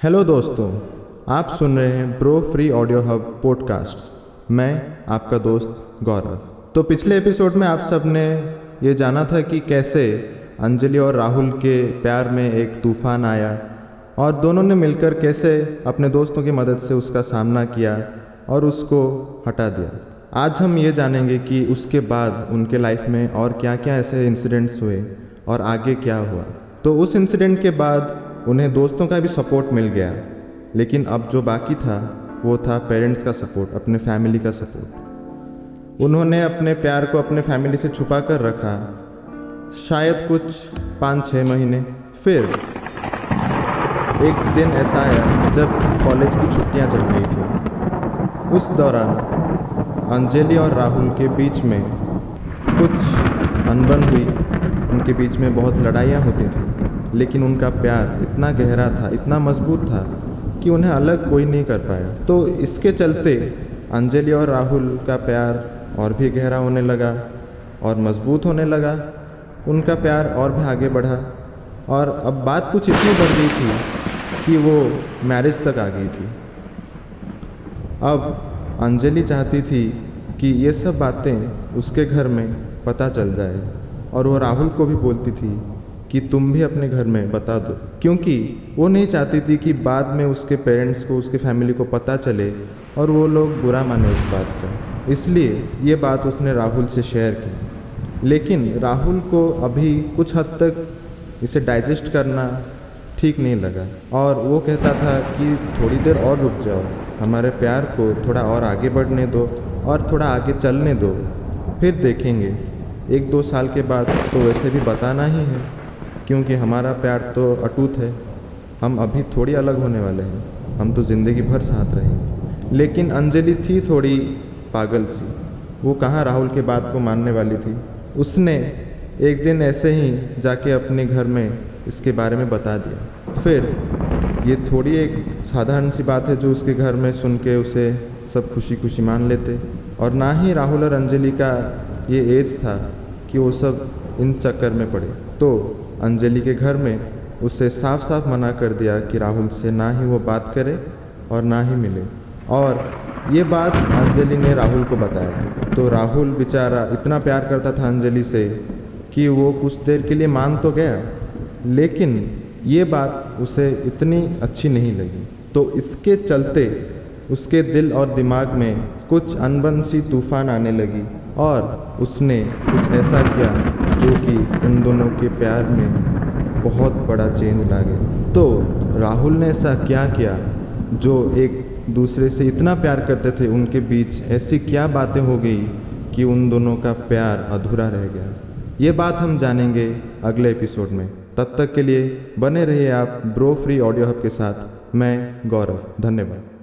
Hello दोस्तों, आप सुन रहे हैं pro free audio hub podcast मैं आपका दोस्त गौरव। तो पिछले एपिसोड में आप सबने ये जाना था कि कैसे अंजलि और राहुल के प्यार में एक तूफ़ान आया और दोनों ने मिलकर कैसे अपने दोस्तों की मदद से उसका सामना किया और उसको हटा दिया। आज हम ये जानेंगे कि उसके बाद उनके लाइफ में और क्या क्या ऐसे इंसिडेंट्स हुए और आगे क्या हुआ। तो उस इंसिडेंट के बाद उन्हें दोस्तों का भी सपोर्ट मिल गया। लेकिन अब जो बाकी था, वो था पेरेंट्स का सपोर्ट अपने फैमिली का सपोर्ट उन्होंने अपने प्यार को अपने फैमिली से छुपा कर रखा, शायद कुछ पाँच छः महीने। फिर एक दिन ऐसा आया, जब कॉलेज की छुट्टियाँ चल रही थी। उस दौरान अंजलि और राहुल के बीच में कुछ अनबन हुई। उनके बीच में बहुत लड़ाइयाँ होती थी। लेकिन उनका प्यार इतना गहरा था, इतना मज़बूत था कि उन्हें अलग कोई नहीं कर पाया। तो इसके चलते अंजलि और राहुल का प्यार और भी गहरा होने लगा और मज़बूत होने लगा। उनका प्यार और भी आगे बढ़ा और अब बात कुछ इतनी बढ़ गई थी कि वो मैरिज तक आ गई थी। अब अंजलि चाहती थी कि ये सब बातें उसके घर में पता चल जाए और वो राहुल को भी बोलती थी कि तुम भी अपने घर में बता दो। क्योंकि वो नहीं चाहती थी कि बाद में उसके पेरेंट्स को, उसके फैमिली को पता चले और वो लोग बुरा माने उस बात का। इसलिए ये बात उसने राहुल से शेयर की। लेकिन राहुल को अभी कुछ हद तक इसे डाइजेस्ट करना ठीक नहीं लगा और वो कहता था कि थोड़ी देर और रुक जाओ, हमारे प्यार को थोड़ा और आगे बढ़ने दो और थोड़ा आगे चलने दो, फिर देखेंगे। एक दो साल के बाद तो वैसे भी बताना ही है। क्योंकि हमारा प्यार तो अटूट है। हम अभी थोड़ी अलग होने वाले हैं। हम तो ज़िंदगी भर साथ रहेंगे लेकिन अंजलि थी थोड़ी पागल सी। वो कहाँ राहुल के बात को मानने वाली थी? उसने एक दिन ऐसे ही जाके अपने घर में इसके बारे में बता दिया। फिर ये थोड़ी एक साधारण सी बात है जो उसके घर में सुन के उसे सब खुशी खुशी मान लेते। और ना ही राहुल और अंजलि का ये एज था कि वो सब इन चक्कर में पड़े। तो अंजलि के घर में उसे साफ़ साफ़ मना कर दिया कि राहुल से ना ही वो बात करे और ना ही मिले। और ये बात अंजलि ने राहुल को बताया। तो राहुल बेचारा इतना प्यार करता था अंजलि से कि वो कुछ देर के लिए मान तो गया, लेकिन ये बात उसे इतनी अच्छी नहीं लगी। तो इसके चलते उसके दिल और दिमाग में कुछ अनबन सी तूफ़ान आने लगी और उसने कुछ ऐसा किया जो कि उन दोनों के प्यार में बहुत बड़ा चेंज ला गया तो राहुल ने ऐसा क्या किया जो एक दूसरे से इतना प्यार करते थे? उनके बीच ऐसी क्या बातें हो गई कि उन दोनों का प्यार अधूरा रह गया? ये बात हम जानेंगे अगले एपिसोड में। तब तक के लिए बने रहिए आप ब्रो फ्री ऑडियो हब के साथ। मैं गौरव, धन्यवाद।